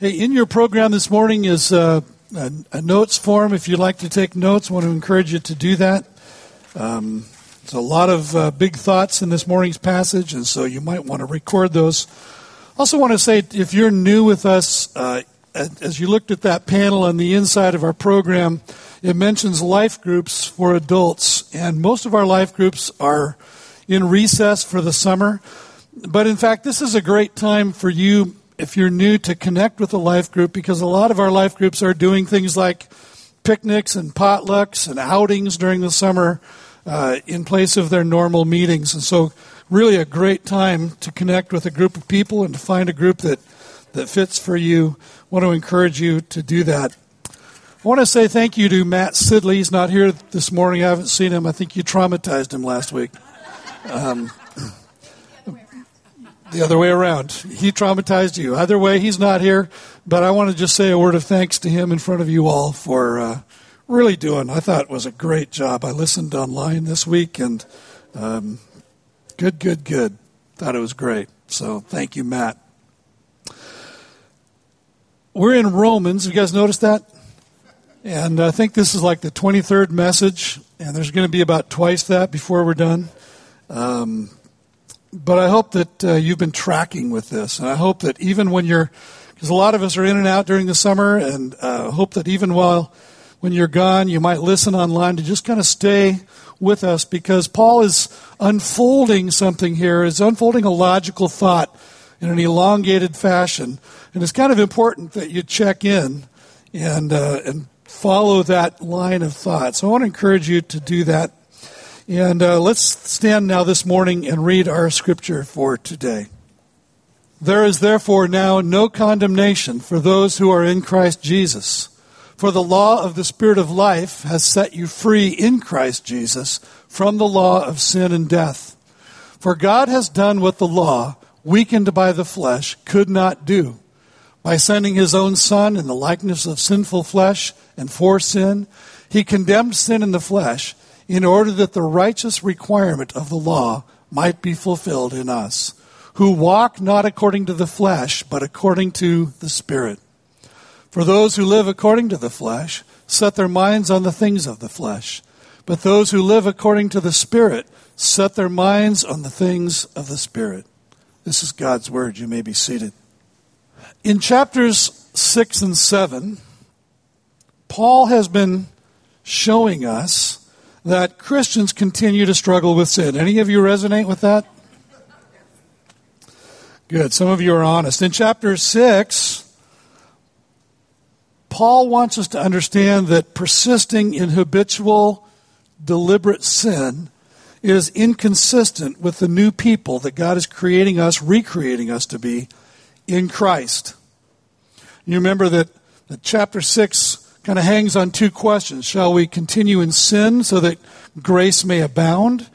Hey, in your program this morning is uh, a, a, notes form. If you'd like to take notes, I want to encourage you to do that. Um, there's a lot of uh, big thoughts in this morning's passage, and so you might want to record those. Also, want to say if you're new with us, uh, as you looked at that panel on the inside of our program, it mentions life groups for adults, and most of our life groups are in recess for the summer. But in fact, this is a great time for you if you're new to connect with a life group because a lot of our life groups are doing things like picnics and potlucks and outings during the summer uh, in place of their normal meetings. And so, really, a great time to connect with a group of people and to find a group that, that fits for you. I want to encourage you to do that. I want to say thank you to Matt Sidley. He's not here this morning. I haven't seen him. I think you traumatized him last week. Um, the other way around. He traumatized you. Either way, he's not here. But I want to just say a word of thanks to him in front of you all for uh, really doing. I thought it was a great job. I listened online this week and um, good, good, good. Thought it was great. So thank you, Matt. We're in Romans. You guys noticed that? And I think this is like the 23rd message, and there's going to be about twice that before we're done. Um, but I hope that uh, you've been tracking with this, and I hope that even when you're, because a lot of us are in and out during the summer, and uh, hope that even while when you're gone, you might listen online to just kind of stay with us, because Paul is unfolding something here, is unfolding a logical thought in an elongated fashion, and it's kind of important that you check in and uh, and follow that line of thought. So I want to encourage you to do that and uh, let's stand now this morning and read our scripture for today. There is therefore now no condemnation for those who are in Christ Jesus. For the law of the Spirit of life has set you free in Christ Jesus from the law of sin and death. For God has done what the law, weakened by the flesh, could not do. By sending his own Son in the likeness of sinful flesh and for sin, he condemned sin in the flesh in order that the righteous requirement of the law might be fulfilled in us, who walk not according to the flesh, but according to the Spirit. For those who live according to the flesh set their minds on the things of the flesh, but those who live according to the Spirit set their minds on the things of the Spirit. This is God's Word. You may be seated. In chapters 6 and 7, Paul has been showing us that Christians continue to struggle with sin. Any of you resonate with that? Good. Some of you are honest. In chapter 6, Paul wants us to understand that persisting in habitual, deliberate sin is inconsistent with the new people that God is creating us, recreating us to be in Christ. You remember that, that chapter 6 kind of hangs on two questions. Shall we continue in sin so that grace may abound?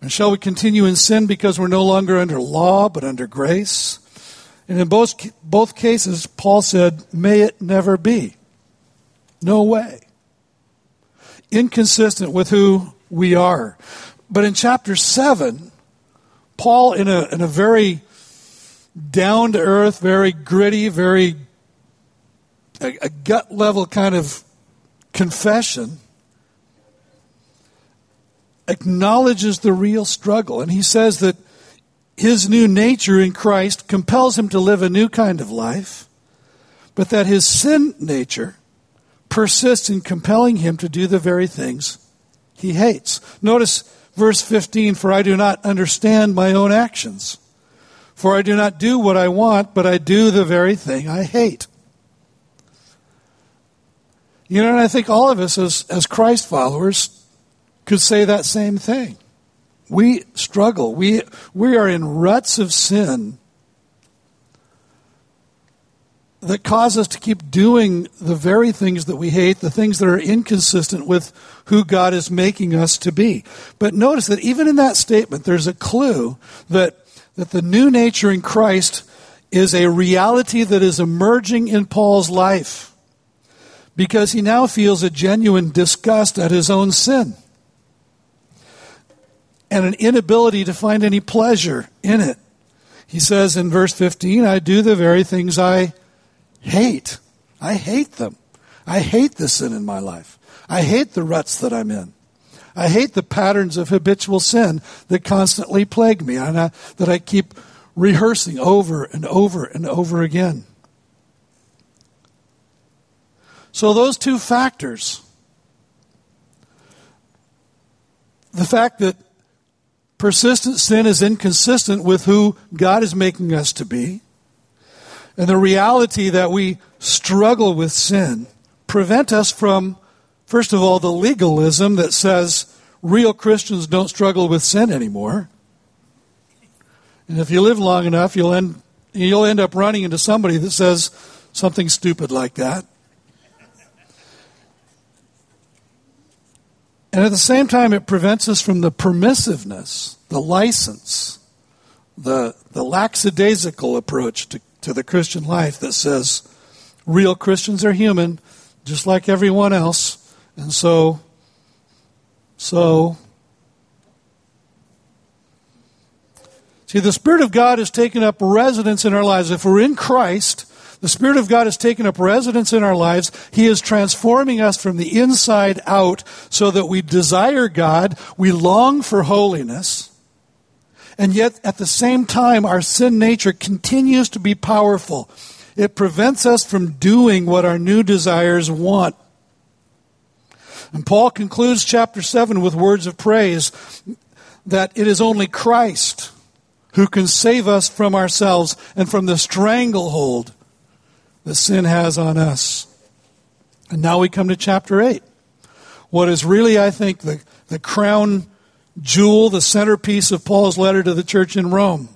And shall we continue in sin because we're no longer under law but under grace? And in both, both cases, Paul said, May it never be. No way. Inconsistent with who we are. But in chapter 7, Paul, in a, in a very down to earth, very gritty, very a, a gut level kind of confession acknowledges the real struggle. And he says that his new nature in Christ compels him to live a new kind of life, but that his sin nature persists in compelling him to do the very things he hates. Notice verse 15 For I do not understand my own actions. For I do not do what I want, but I do the very thing I hate. You know, and I think all of us as, as Christ followers could say that same thing. We struggle. We, we are in ruts of sin that cause us to keep doing the very things that we hate, the things that are inconsistent with who God is making us to be. But notice that even in that statement, there's a clue that, that the new nature in Christ is a reality that is emerging in Paul's life because he now feels a genuine disgust at his own sin and an inability to find any pleasure in it. He says in verse 15, I do the very things I hate. I hate them. I hate the sin in my life. I hate the ruts that I'm in. I hate the patterns of habitual sin that constantly plague me and I, that I keep rehearsing over and over and over again. So, those two factors the fact that persistent sin is inconsistent with who God is making us to be, and the reality that we struggle with sin prevent us from, first of all, the legalism that says real Christians don't struggle with sin anymore. And if you live long enough, you'll end, you'll end up running into somebody that says something stupid like that. And at the same time, it prevents us from the permissiveness, the license, the, the lackadaisical approach to, to the Christian life that says real Christians are human, just like everyone else. And so, so, see, the Spirit of God has taken up residence in our lives. If we're in Christ, the Spirit of God has taken up residence in our lives. He is transforming us from the inside out so that we desire God, we long for holiness, and yet at the same time, our sin nature continues to be powerful. It prevents us from doing what our new desires want. And Paul concludes chapter 7 with words of praise that it is only Christ who can save us from ourselves and from the stranglehold that sin has on us. And now we come to chapter 8. What is really, I think, the, the crown jewel, the centerpiece of Paul's letter to the church in Rome.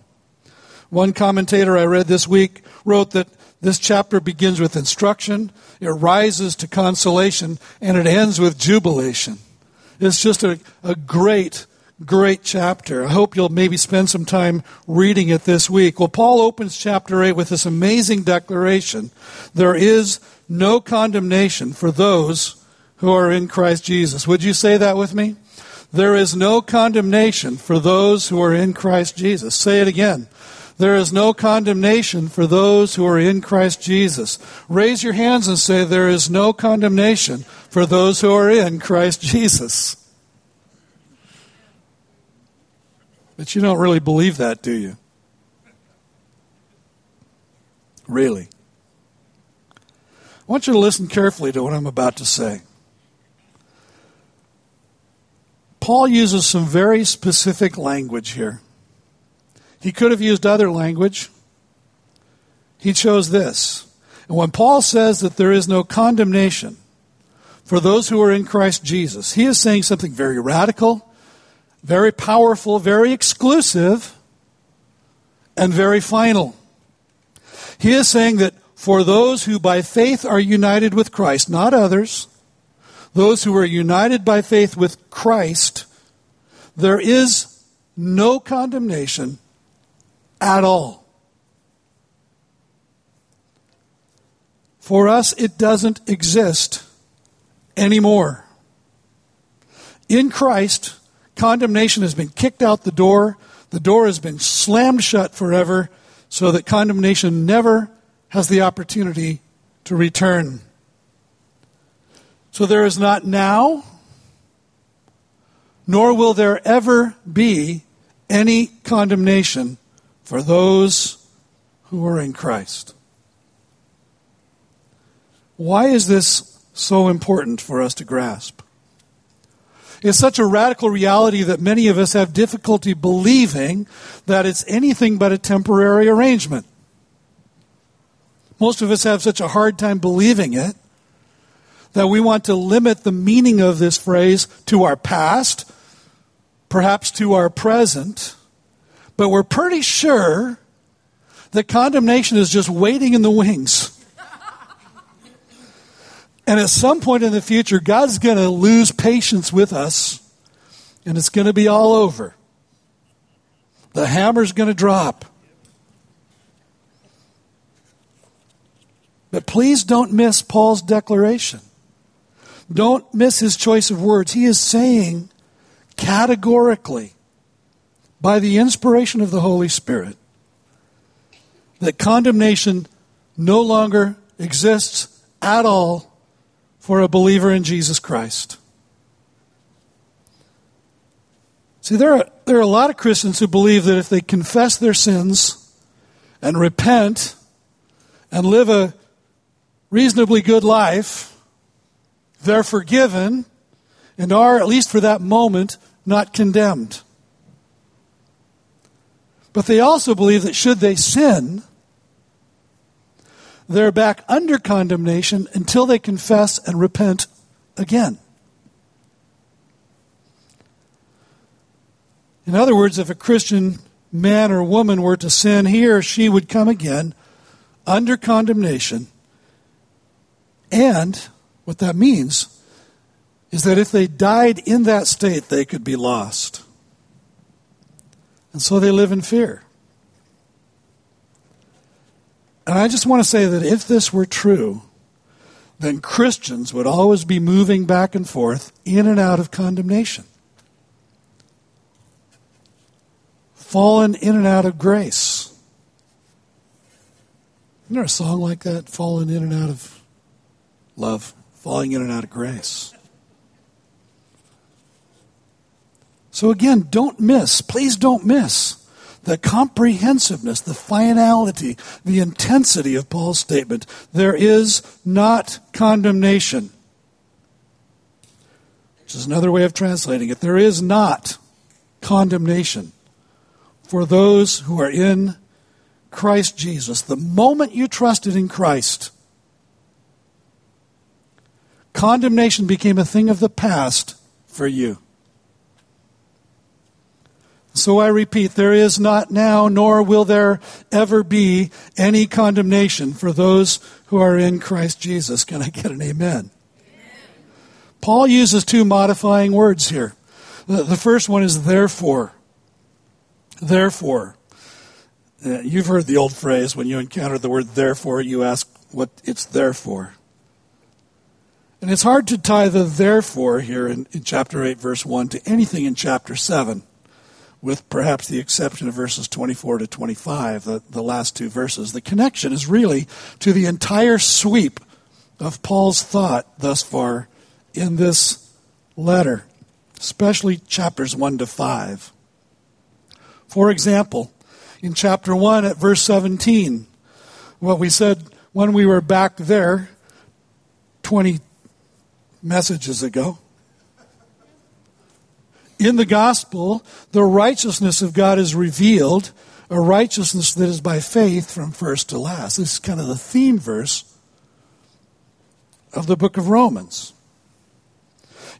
One commentator I read this week wrote that this chapter begins with instruction, it rises to consolation, and it ends with jubilation. It's just a, a great great chapter. I hope you'll maybe spend some time reading it this week. Well, Paul opens chapter 8 with this amazing declaration there is no condemnation for those who are in Christ Jesus. Would you say that with me? There is no condemnation for those who are in Christ Jesus. Say it again. There is no condemnation for those who are in Christ Jesus. Raise your hands and say, There is no condemnation for those who are in Christ Jesus. But you don't really believe that, do you? Really? I want you to listen carefully to what I'm about to say. Paul uses some very specific language here. He could have used other language. He chose this. And when Paul says that there is no condemnation for those who are in Christ Jesus, he is saying something very radical very powerful, very exclusive, and very final. He is saying that for those who by faith are united with Christ, not others, those who are united by faith with Christ, there is no condemnation at all. For us, it doesn't exist anymore. In Christ, Condemnation has been kicked out the door. The door has been slammed shut forever so that condemnation never has the opportunity to return. So there is not now, nor will there ever be any condemnation for those who are in Christ. Why is this so important for us to grasp? Is such a radical reality that many of us have difficulty believing that it's anything but a temporary arrangement. Most of us have such a hard time believing it that we want to limit the meaning of this phrase to our past, perhaps to our present, but we're pretty sure that condemnation is just waiting in the wings. And at some point in the future, God's going to lose patience with us, and it's going to be all over. The hammer's going to drop. But please don't miss Paul's declaration. Don't miss his choice of words. He is saying categorically, by the inspiration of the Holy Spirit, that condemnation no longer exists at all for a believer in Jesus Christ. See, there are, there are a lot of Christians who believe that if they confess their sins and repent and live a reasonably good life, they're forgiven and are, at least for that moment, not condemned. But they also believe that should they sin, they're back under condemnation until they confess and repent again. In other words, if a Christian man or woman were to sin, he or she would come again under condemnation. And what that means is that if they died in that state, they could be lost. And so they live in fear. And I just want to say that if this were true, then Christians would always be moving back and forth in and out of condemnation. Fallen in and out of grace. Isn't there a song like that? Falling in and out of love, falling in and out of grace. So again, don't miss, please don't miss the comprehensiveness, the finality, the intensity of Paul's statement. There is not condemnation. Which is another way of translating it. There is not condemnation for those who are in Christ Jesus. The moment you trusted in Christ, condemnation became a thing of the past for you. So I repeat, there is not now, nor will there ever be any condemnation for those who are in Christ Jesus. Can I get an amen? amen. Paul uses two modifying words here. The, first one is therefore. Therefore. Uh, you've heard the old phrase when you encounter the word therefore, you ask what it's there for. And it's hard to tie the therefore here in, in chapter 8, verse 1 to anything in chapter 7 with perhaps the exception of verses 24 to 25, the, the last two verses. The connection is really to the entire sweep of Paul's thought thus far in this letter, especially chapters 1 to 5. For example, in chapter 1 at verse 17, what we said when we were back there 20 messages ago, in the gospel, the righteousness of God is revealed, a righteousness that is by faith from first to last. This is kind of the theme verse of the book of Romans.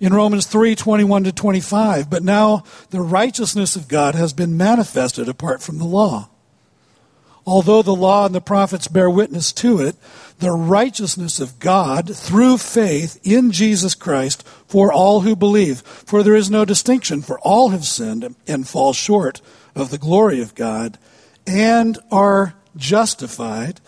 In Romans 3 21 to 25, but now the righteousness of God has been manifested apart from the law. Although the law and the prophets bear witness to it, the righteousness of God through faith in Jesus Christ for all who believe. For there is no distinction, for all have sinned and fall short of the glory of God and are justified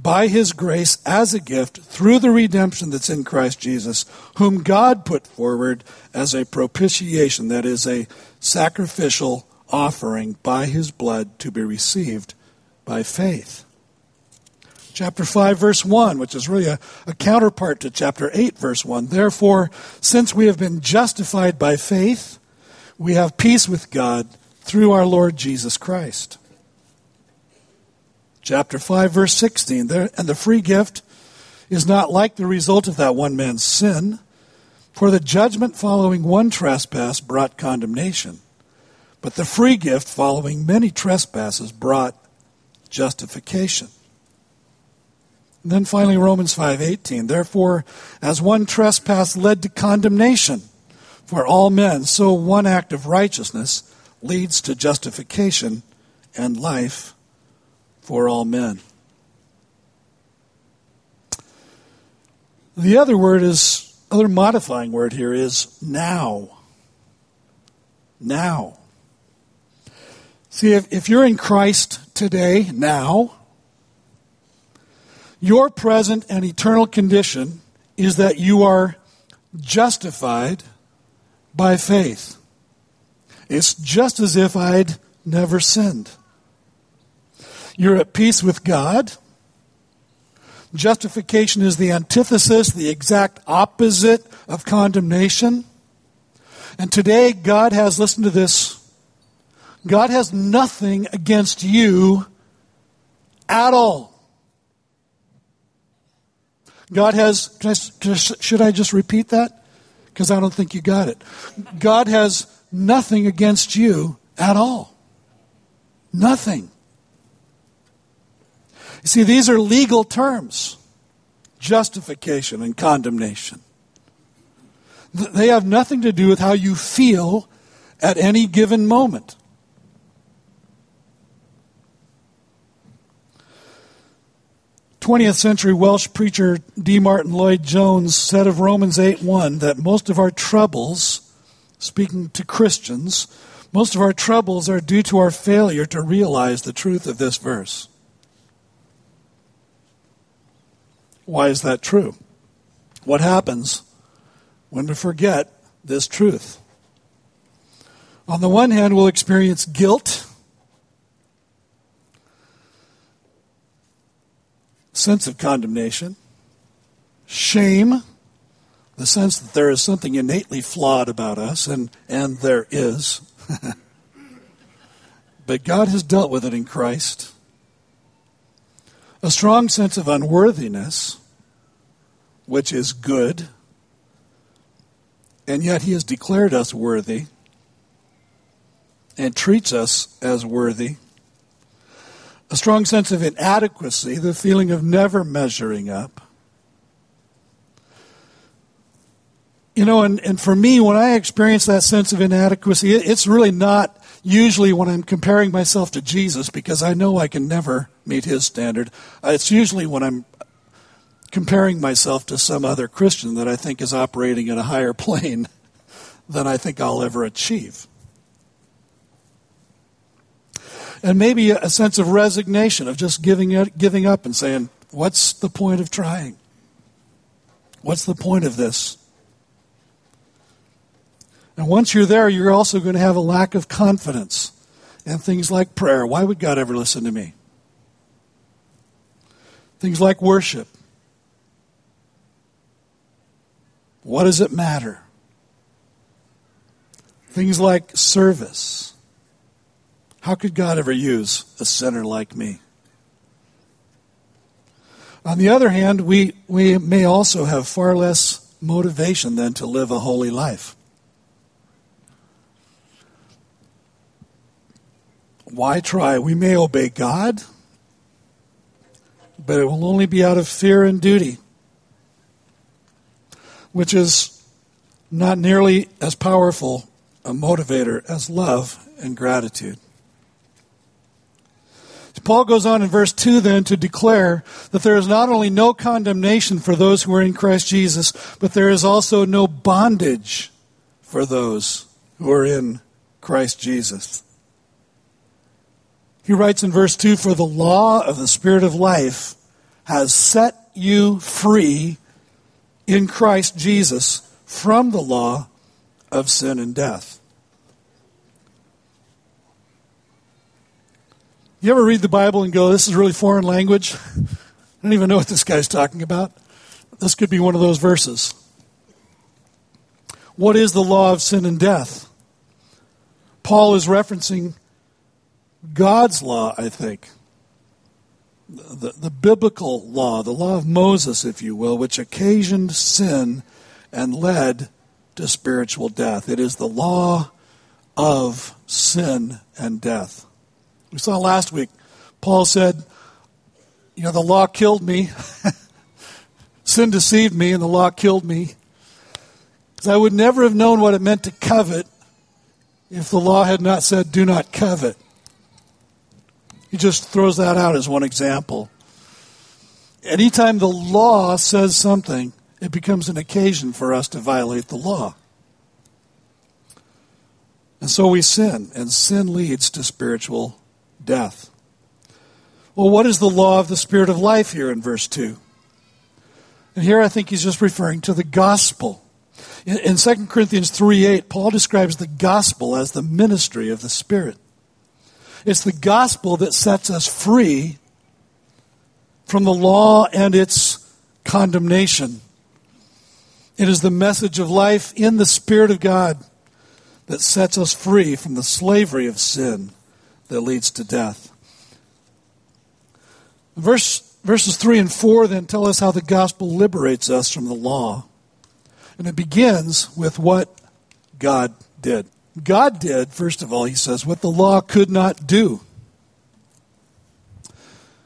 by his grace as a gift through the redemption that's in Christ Jesus, whom God put forward as a propitiation, that is, a sacrificial offering by his blood to be received by faith chapter 5, verse 1, which is really a, a, counterpart to chapter 8, verse 1. Therefore, since we have been justified by faith, we have peace with God through our Lord Jesus Christ. Chapter 5, verse 16. There, and the free gift is not like the result of that one man's sin, for the judgment following one trespass brought condemnation, but the free gift following many trespasses brought justification. Then finally Romans 5:18. Therefore, as one trespass led to condemnation for all men, so one act of righteousness leads to justification and life for all men. The other word is other modifying word here is now. Now. See, if, if you're in Christ today, now, your present and eternal condition is that you are justified by faith. It's just as if I'd never sinned. You're at peace with God. Justification is the antithesis, the exact opposite of condemnation. And today, God has, listen to this, God has nothing against you at all. God has, should I just repeat that? Because I don't think you got it. God has nothing against you at all. Nothing. You see, these are legal terms justification and condemnation. They have nothing to do with how you feel at any given moment. 20th century Welsh preacher D. Martyn Lloyd-Jones said of Romans 8 1 that most of our troubles, speaking to Christians, most of our troubles are due to our failure to realize the truth of this verse. Why is that true? What happens when we forget this truth? On the one hand, we'll experience guilt sense of condemnation, shame, the sense that there is something innately flawed about us, and, and there is. but God has dealt with it in Christ. A strong sense of unworthiness, which is good, and yet He has declared us worthy and treats us as worthy a strong sense of inadequacy, the feeling of never measuring up. You know, and, and for me, when I experience that sense of inadequacy, it, it's really not usually when I'm comparing myself to Jesus because I know I can never meet his standard. Uh, it's usually when I'm comparing myself to some other Christian that I think is operating at a higher plane than I think I'll ever achieve. And maybe a sense of resignation, of just giving, it, giving up and saying, What's the point of trying? What's the point of this? And once you're there, you're also going to have a lack of confidence in things like prayer. Why would God ever listen to me? Things like worship. What does it matter? Things like service. How could God ever use a sinner like me? On the other hand, we, we may also have far less motivation than to live a holy life. Why try? We may obey God, but it will only be out of fear and duty, which is not nearly as powerful a motivator as love and gratitude. Paul goes on in verse 2 then to declare that there is not only no condemnation for those who are in Christ Jesus, but there is also no bondage for those who are in Christ Jesus. He writes in verse 2 For the law of the Spirit of life has set you free in Christ Jesus from the law of sin and death. You ever read the Bible and go, this is really foreign language? I don't even know what this guy's talking about. This could be one of those verses. What is the law of sin and death? Paul is referencing God's law, I think. The, the biblical law, the law of Moses, if you will, which occasioned sin and led to spiritual death. It is the law of sin and death. We saw last week, Paul said, You know, the law killed me. Sin deceived me, and the law killed me. Because I would never have known what it meant to covet if the law had not said, Do not covet. He just throws that out as one example. Anytime the law says something, it becomes an occasion for us to violate the law. And so we sin, and sin leads to spiritual death. Well, what is the law of the Spirit of life here in verse 2? And here I think he's just referring to the gospel. In, in 2 Corinthians 3 8, Paul describes the gospel as the ministry of the Spirit. It's the gospel that sets us free from the law and its condemnation. It is the message of life in the Spirit of God that sets us free from the slavery of sin that leads to death. Verse, verses 3 and 4 then tell us how the gospel liberates us from the law. And it begins with what God did. God did, first of all, he says, what the law could not do.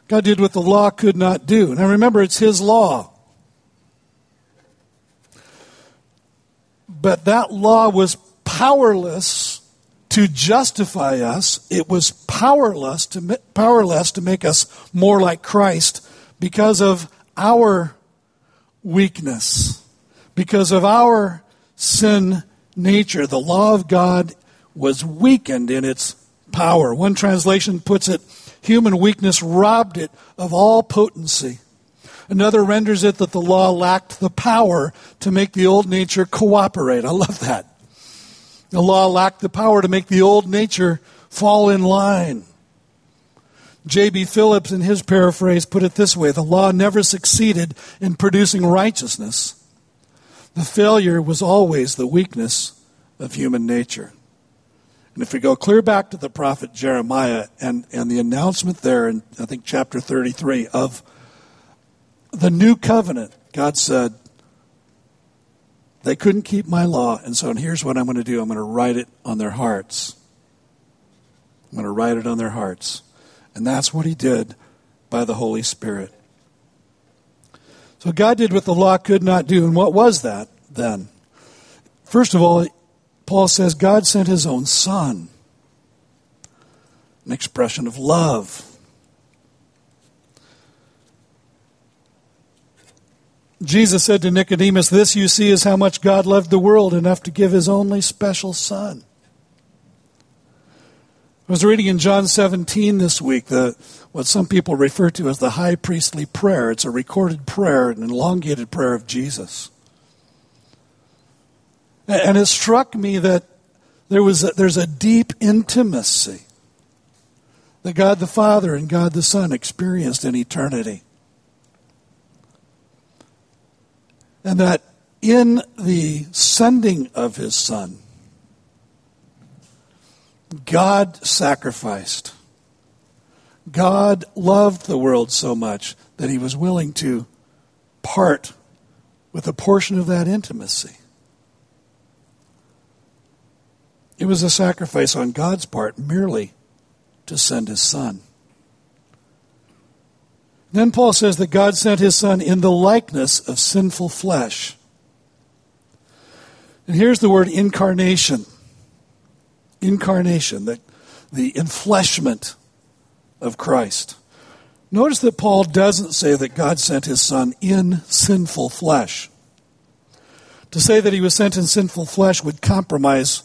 God did what the law could not do. Now remember, it's his law. But that law was powerless to justify us. It was powerless to, powerless to make us more like Christ because of our weakness, because of our sin nature. The law of God was weakened in its power. One translation puts it human weakness robbed it of all potency. Another renders it that the law lacked the power to make the old nature cooperate. I love that. The law lacked the power to make the old nature fall in line. J.B. Phillips, in his paraphrase, put it this way The law never succeeded in producing righteousness. The failure was always the weakness of human nature. And if we go clear back to the prophet Jeremiah and, and the announcement there in, I think, chapter 33 of the new covenant, God said, they couldn't keep my law, and so here's what I'm going to do I'm going to write it on their hearts. I'm going to write it on their hearts. And that's what he did by the Holy Spirit. So God did what the law could not do. And what was that then? First of all, Paul says God sent his own son, an expression of love. Jesus said to Nicodemus, This you see is how much God loved the world enough to give his only special son. I was reading in John 17 this week the, what some people refer to as the high priestly prayer. It's a recorded prayer, an elongated prayer of Jesus. And it struck me that there was a, there's a deep intimacy that God the Father and God the Son experienced in eternity. And that in the sending of his Son, God sacrificed. God loved the world so much that he was willing to part with a portion of that intimacy. It was a sacrifice on God's part merely to send his son. Then Paul says that God sent his son in the likeness of sinful flesh. And here's the word incarnation. Incarnation, the, the enfleshment of Christ. Notice that Paul doesn't say that God sent his son in sinful flesh. To say that he was sent in sinful flesh would compromise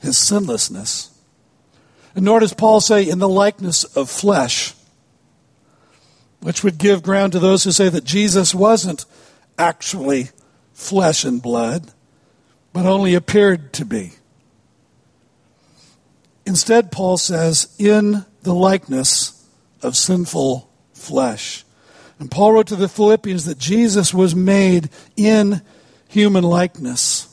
his sinlessness. And nor does Paul say in the likeness of flesh, which would give ground to those who say that Jesus wasn't actually flesh and blood, but only appeared to be. Instead, Paul says, in the likeness of sinful flesh. And Paul wrote to the Philippians that Jesus was made in human likeness.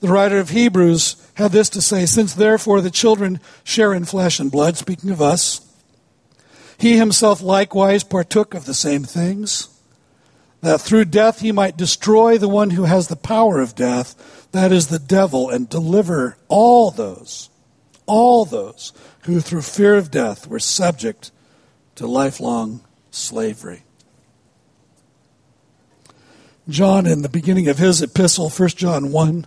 The writer of Hebrews had this to say Since therefore the children share in flesh and blood, speaking of us, he himself likewise partook of the same things, that through death he might destroy the one who has the power of death, that is the devil, and deliver all those, all those who through fear of death were subject to lifelong slavery. John, in the beginning of his epistle, 1 John 1,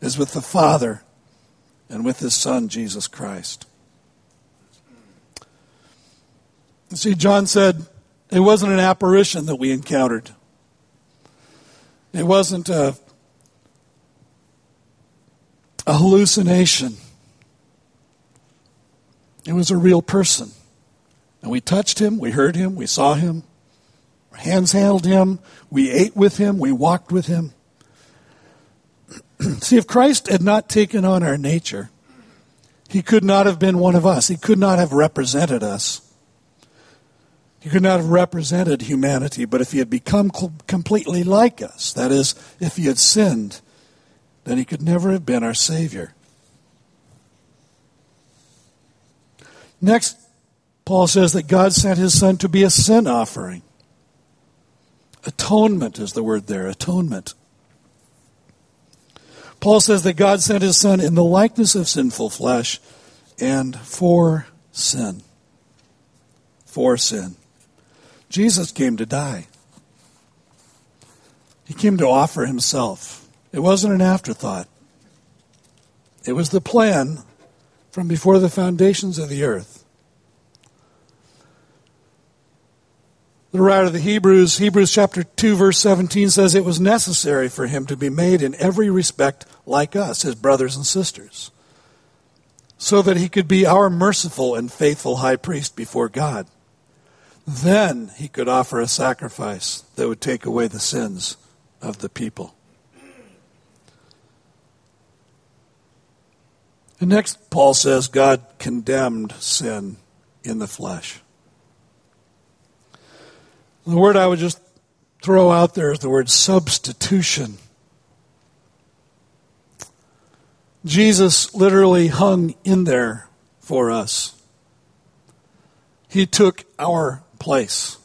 is with the Father and with His Son, Jesus Christ. See, John said, It wasn't an apparition that we encountered. It wasn't a, a hallucination. It was a real person. And we touched him, we heard him, we saw him, our hands handled him, we ate with him, we walked with him. See, if Christ had not taken on our nature, he could not have been one of us. He could not have represented us. He could not have represented humanity, but if he had become completely like us, that is, if he had sinned, then he could never have been our Savior. Next, Paul says that God sent his Son to be a sin offering. Atonement is the word there, atonement. Paul says that God sent his Son in the likeness of sinful flesh and for sin. For sin. Jesus came to die. He came to offer himself. It wasn't an afterthought. It was the plan from before the foundations of the earth. The writer of the Hebrews, Hebrews chapter 2, verse 17 says it was necessary for him to be made in every respect like us, his brothers and sisters, so that he could be our merciful and faithful high priest before God. Then he could offer a sacrifice that would take away the sins of the people. And next, Paul says God condemned sin in the flesh. The word I would just throw out there is the word substitution. Jesus literally hung in there for us. He took our place.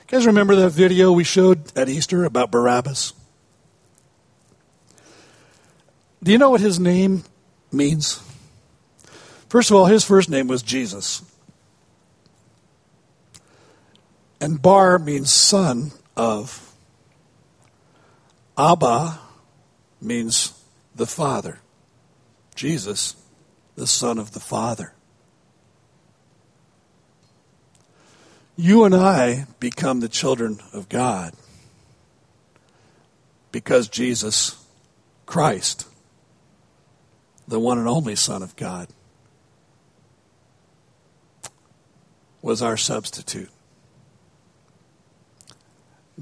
You guys remember that video we showed at Easter about Barabbas? Do you know what his name means? First of all, his first name was Jesus. And Bar means son of. Abba means the Father. Jesus, the Son of the Father. You and I become the children of God because Jesus Christ, the one and only Son of God, was our substitute.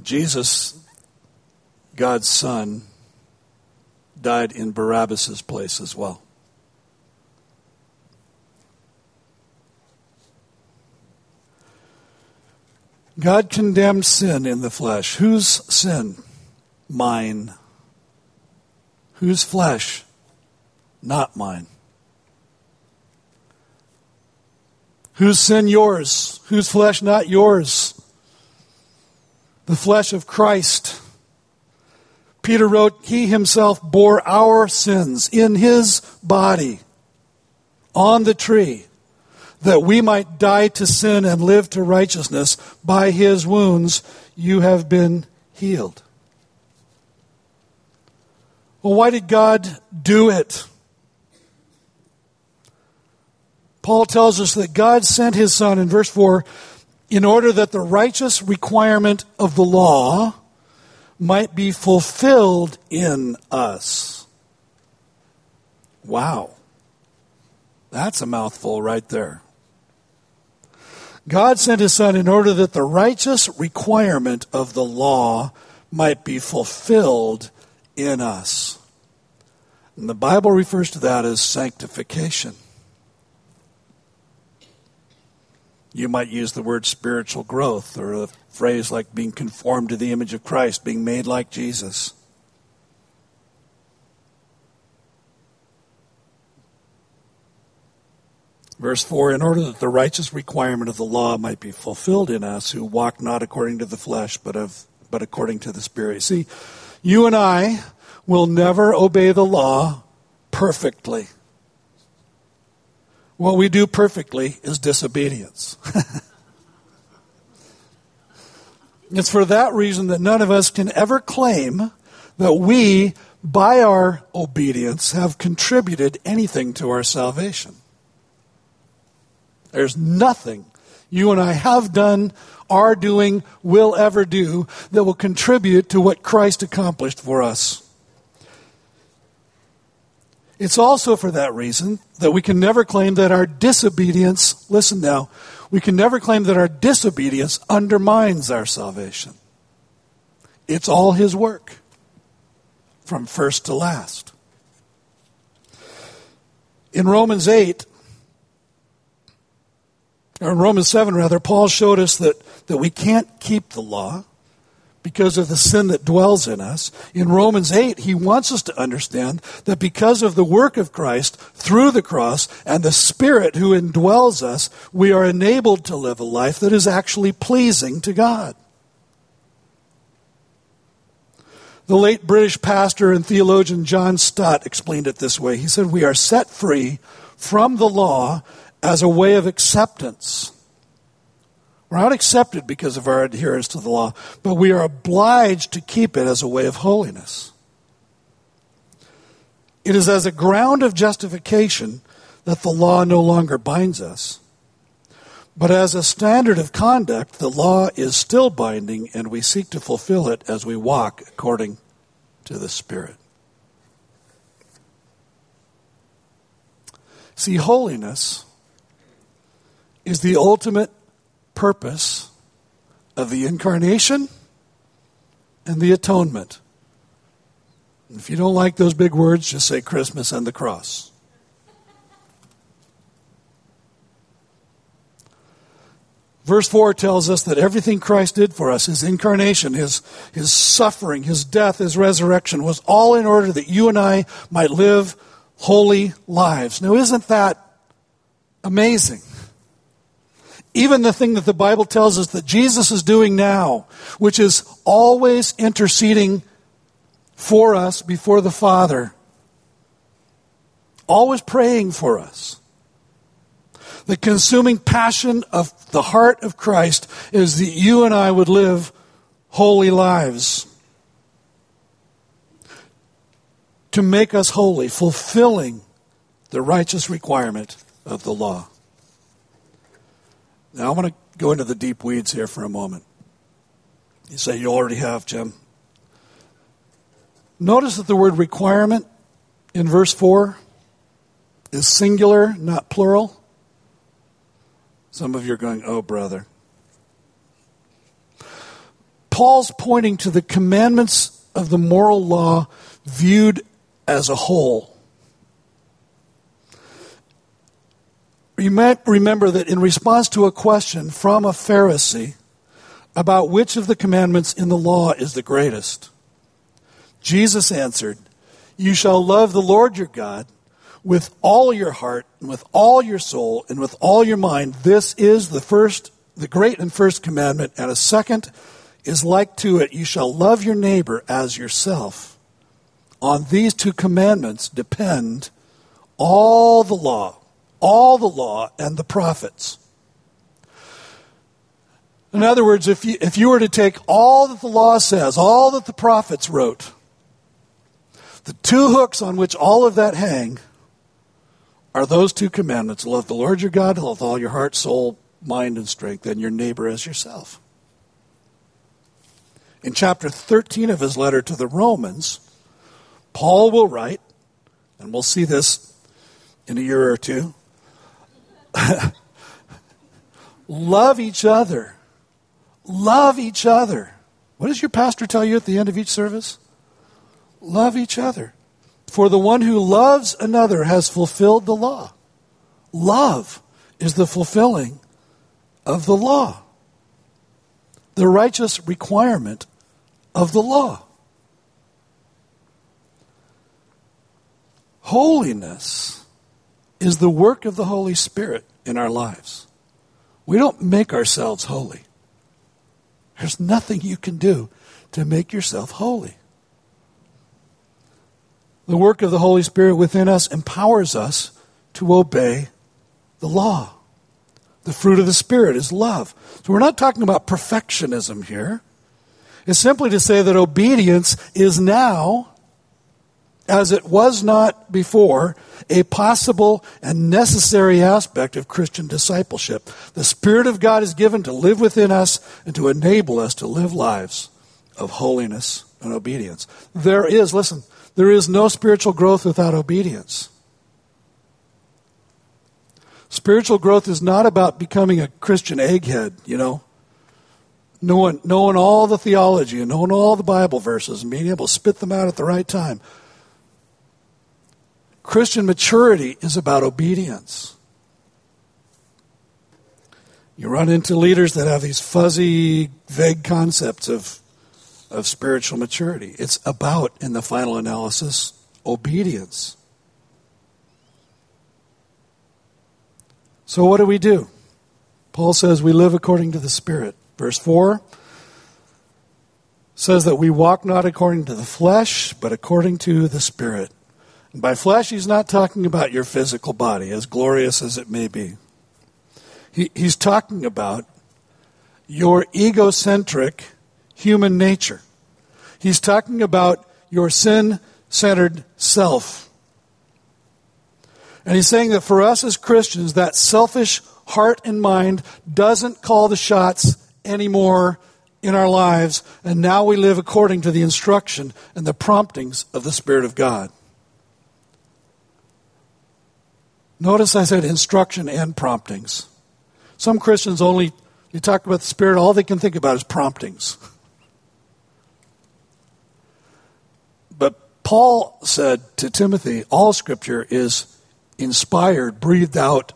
Jesus, God's Son, died in Barabbas' place as well. God condemned sin in the flesh. Whose sin? Mine. Whose flesh? Not mine. Whose sin? Yours. Whose flesh? Not yours the flesh of Christ. Peter wrote, He himself bore our sins in his body on the tree, that we might die to sin and live to righteousness. By his wounds you have been healed. Well, why did God do it? Paul tells us that God sent his Son in verse 4 in order that the righteous requirement of the law might be fulfilled in us. Wow. That's a mouthful right there. God sent his Son in order that the righteous requirement of the law might be fulfilled in us. And the Bible refers to that as sanctification. You might use the word spiritual growth or a phrase like being conformed to the image of Christ, being made like Jesus. Verse 4 In order that the righteous requirement of the law might be fulfilled in us who walk not according to the flesh, but, of, but according to the Spirit. See, you and I will never obey the law perfectly. What we do perfectly is disobedience. it's for that reason that none of us can ever claim that we, by our obedience, have contributed anything to our salvation. There's nothing you and I have done, are doing, will ever do that will contribute to what Christ accomplished for us. It's also for that reason that we can never claim that our disobedience, listen now, we can never claim that our disobedience undermines our salvation. It's all His work, from first to last. In Romans 8, or in Romans 7, rather, Paul showed us that, that we can't keep the law because of the sin that dwells in us. In Romans 8, he wants us to understand that because of the work of Christ through the cross and the Spirit who indwells us, we are enabled to live a life that is actually pleasing to God. The late British pastor and theologian John Stott explained it this way. He said, We are set free from the law as a way of acceptance we're not accepted because of our adherence to the law, but we are obliged to keep it as a way of holiness. It is as a ground of justification that the law no longer binds us. But as a standard of conduct, the law is still binding, and we seek to fulfill it as we walk according to the Spirit. See, holiness is the ultimate purpose of the incarnation and the atonement. If you don't like those big words, just say Christmas and the cross. Verse 4 tells us that everything Christ did for us, his incarnation, his, his suffering, his death, his resurrection, was all in order that you and I might live holy lives. Now, isn't that amazing? Even the thing that the Bible tells us that Jesus is doing now, which is always interceding for us before the Father, always praying for us. The consuming passion of the heart of Christ is that you and I would live holy lives. To make us holy, fulfilling the righteous requirement of the law. Now, I want to go into the deep weeds here for a moment. You say you already have, Jim. Notice that the word requirement in verse 4 is singular, not plural. Some of you are going, oh, brother. Paul's pointing to the commandments of the moral law viewed as a whole. You might remember that in response to a question from a Pharisee about which of the commandments in the law is the greatest, Jesus answered, You shall love the Lord your God with all your heart and with all your soul and with all your mind. This is the first, the great and first commandment, and a second is like to it. You shall love your neighbor as yourself. On these two commandments depend all the law all the law and the prophets. In other words, if you, if you were to take all that the law says, all that the prophets wrote, the two hooks on which all of that hang are those two commandments love the Lord your God with all your heart, soul, mind, and strength, and your neighbor as yourself. In chapter 13 of his letter to the Romans, Paul will write, and we'll see this in a year or two Love each other. Love each other. What does your pastor tell you at the end of each service? Love each other. For the one who loves another has fulfilled the law. Love is the fulfilling of the law, the righteous requirement of the law. Holiness is the work of the Holy Spirit in our lives. We don't make ourselves holy. There's nothing you can do to make yourself holy. The work of the Holy Spirit within us empowers us to obey the law. The fruit of the Spirit is love. So we're not talking about perfectionism here. It's simply to say that obedience is now as it was not before, a possible and necessary aspect of Christian discipleship. The Spirit of God is given to live within us and to enable us to live lives of holiness and obedience. There is, listen, there is no spiritual growth without obedience. Spiritual growth is not about becoming a Christian egghead, you know, knowing, knowing all the theology and knowing all the Bible verses and being able to spit them out at the right time. Christian maturity is about obedience. You run into leaders that have these fuzzy, vague concepts of, of spiritual maturity. It's about, in the final analysis, obedience. So, what do we do? Paul says we live according to the Spirit. Verse 4 says that we walk not according to the flesh, but according to the Spirit. And by flesh, he's not talking about your physical body, as glorious as it may be. He, he's talking about your egocentric human nature. He's talking about your sin centered self. And he's saying that for us as Christians, that selfish heart and mind doesn't call the shots anymore in our lives, and now we live according to the instruction and the promptings of the Spirit of God. Notice I said instruction and promptings. Some Christians only, you talk about the Spirit, all they can think about is promptings. But Paul said to Timothy, all Scripture is inspired, breathed out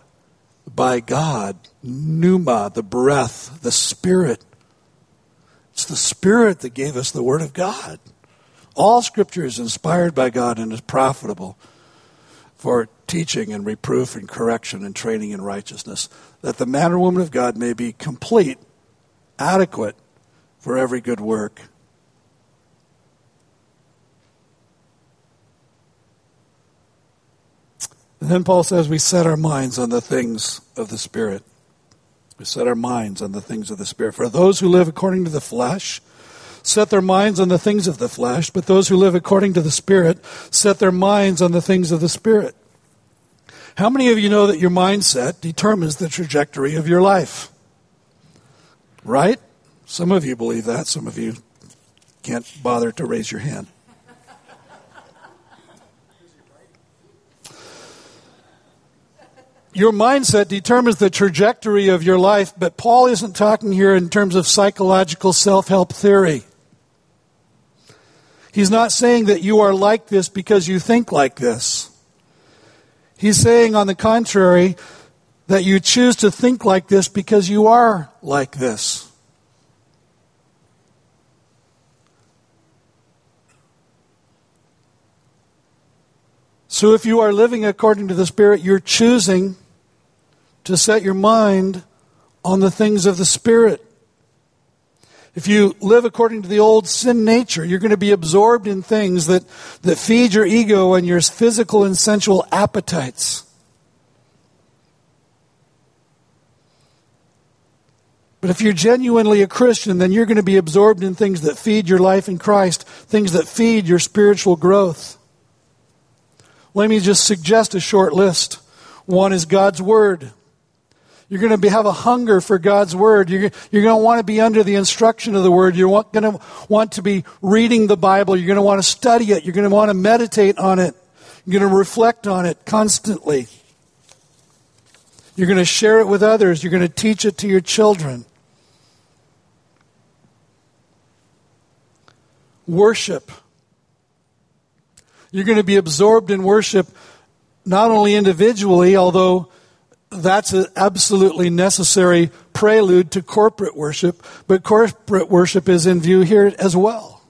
by God. Pneuma, the breath, the Spirit. It's the Spirit that gave us the Word of God. All Scripture is inspired by God and is profitable for teaching and reproof and correction and training in righteousness, that the man or woman of God may be complete, adequate for every good work. And then Paul says we set our minds on the things of the Spirit. We set our minds on the things of the Spirit. For those who live according to the flesh set their minds on the things of the flesh, but those who live according to the Spirit set their minds on the things of the Spirit. How many of you know that your mindset determines the trajectory of your life? Right? Some of you believe that, some of you can't bother to raise your hand. your mindset determines the trajectory of your life, but Paul isn't talking here in terms of psychological self help theory. He's not saying that you are like this because you think like this. He's saying, on the contrary, that you choose to think like this because you are like this. So if you are living according to the Spirit, you're choosing to set your mind on the things of the Spirit. If you live according to the old sin nature, you're going to be absorbed in things that, that feed your ego and your physical and sensual appetites. But if you're genuinely a Christian, then you're going to be absorbed in things that feed your life in Christ, things that feed your spiritual growth. Let me just suggest a short list. One is God's Word. You're going to be, have a hunger for God's Word. You're, you're going to want to be under the instruction of the Word. You're going to want to be reading the Bible. You're going to want to study it. You're going to want to meditate on it. You're going to reflect on it constantly. You're going to share it with others. You're going to teach it to your children. Worship. You're going to be absorbed in worship not only individually, although that's an absolutely necessary prelude to corporate worship, but corporate worship is in view here as well.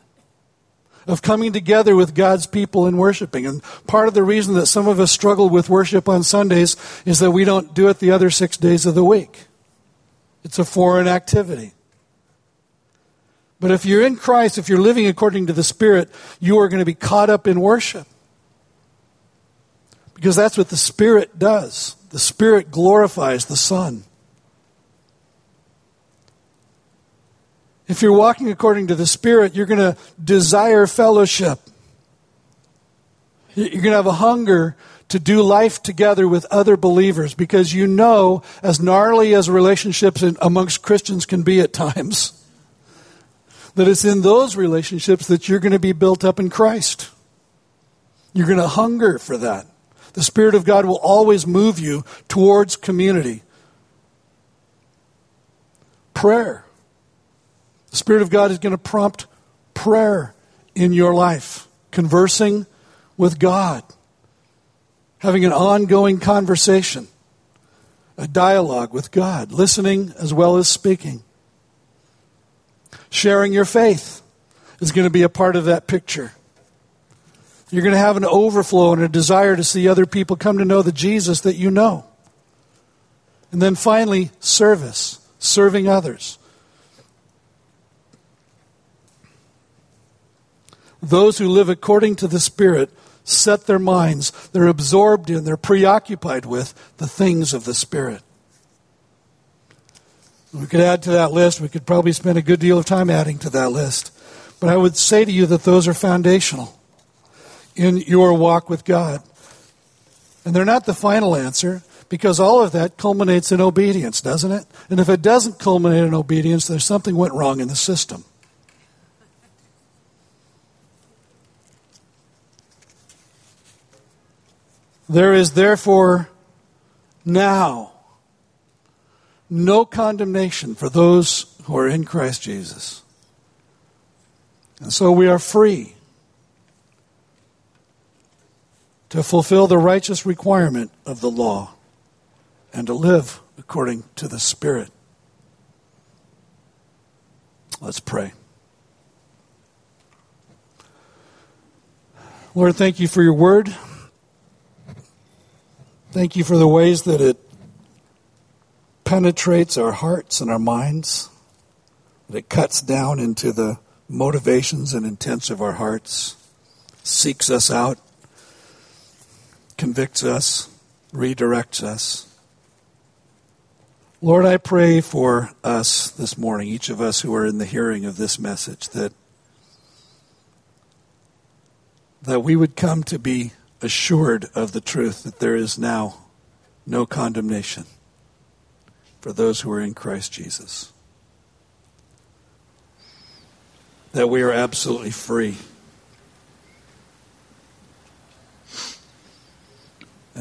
Of coming together with God's people and worshiping. And part of the reason that some of us struggle with worship on Sundays is that we don't do it the other six days of the week. It's a foreign activity. But if you're in Christ, if you're living according to the Spirit, you are going to be caught up in worship. Because that's what the Spirit does. The Spirit glorifies the Son. If you're walking according to the Spirit, you're going to desire fellowship. You're going to have a hunger to do life together with other believers because you know, as gnarly as relationships amongst Christians can be at times, that it's in those relationships that you're going to be built up in Christ. You're going to hunger for that. The Spirit of God will always move you towards community. Prayer. The Spirit of God is going to prompt prayer in your life, conversing with God, having an ongoing conversation, a dialogue with God, listening as well as speaking. Sharing your faith is going to be a part of that picture. You're going to have an overflow and a desire to see other people come to know the Jesus that you know. And then finally, service, serving others. Those who live according to the Spirit set their minds, they're absorbed in, they're preoccupied with the things of the Spirit. We could add to that list, we could probably spend a good deal of time adding to that list. But I would say to you that those are foundational in your walk with God. And they're not the final answer because all of that culminates in obedience, doesn't it? And if it doesn't culminate in obedience, there's something went wrong in the system. There is therefore now no condemnation for those who are in Christ Jesus. And so we are free to fulfill the righteous requirement of the law and to live according to the Spirit. Let's pray. Lord, thank you for your word. Thank you for the ways that it penetrates our hearts and our minds, that it cuts down into the motivations and intents of our hearts, seeks us out convicts us, redirects us. Lord, I pray for us this morning, each of us who are in the hearing of this message, that, that we would come to be assured of the truth that there is now no condemnation for those who are in Christ Jesus. That we are absolutely free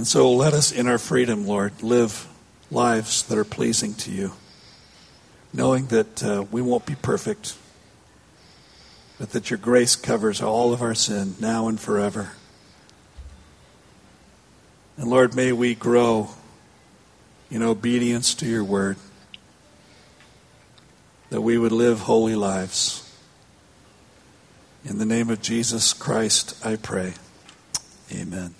And so let us, in our freedom, Lord, live lives that are pleasing to you, knowing that uh, we won't be perfect, but that your grace covers all of our sin now and forever. And Lord, may we grow in obedience to your word, that we would live holy lives. In the name of Jesus Christ, I pray. Amen.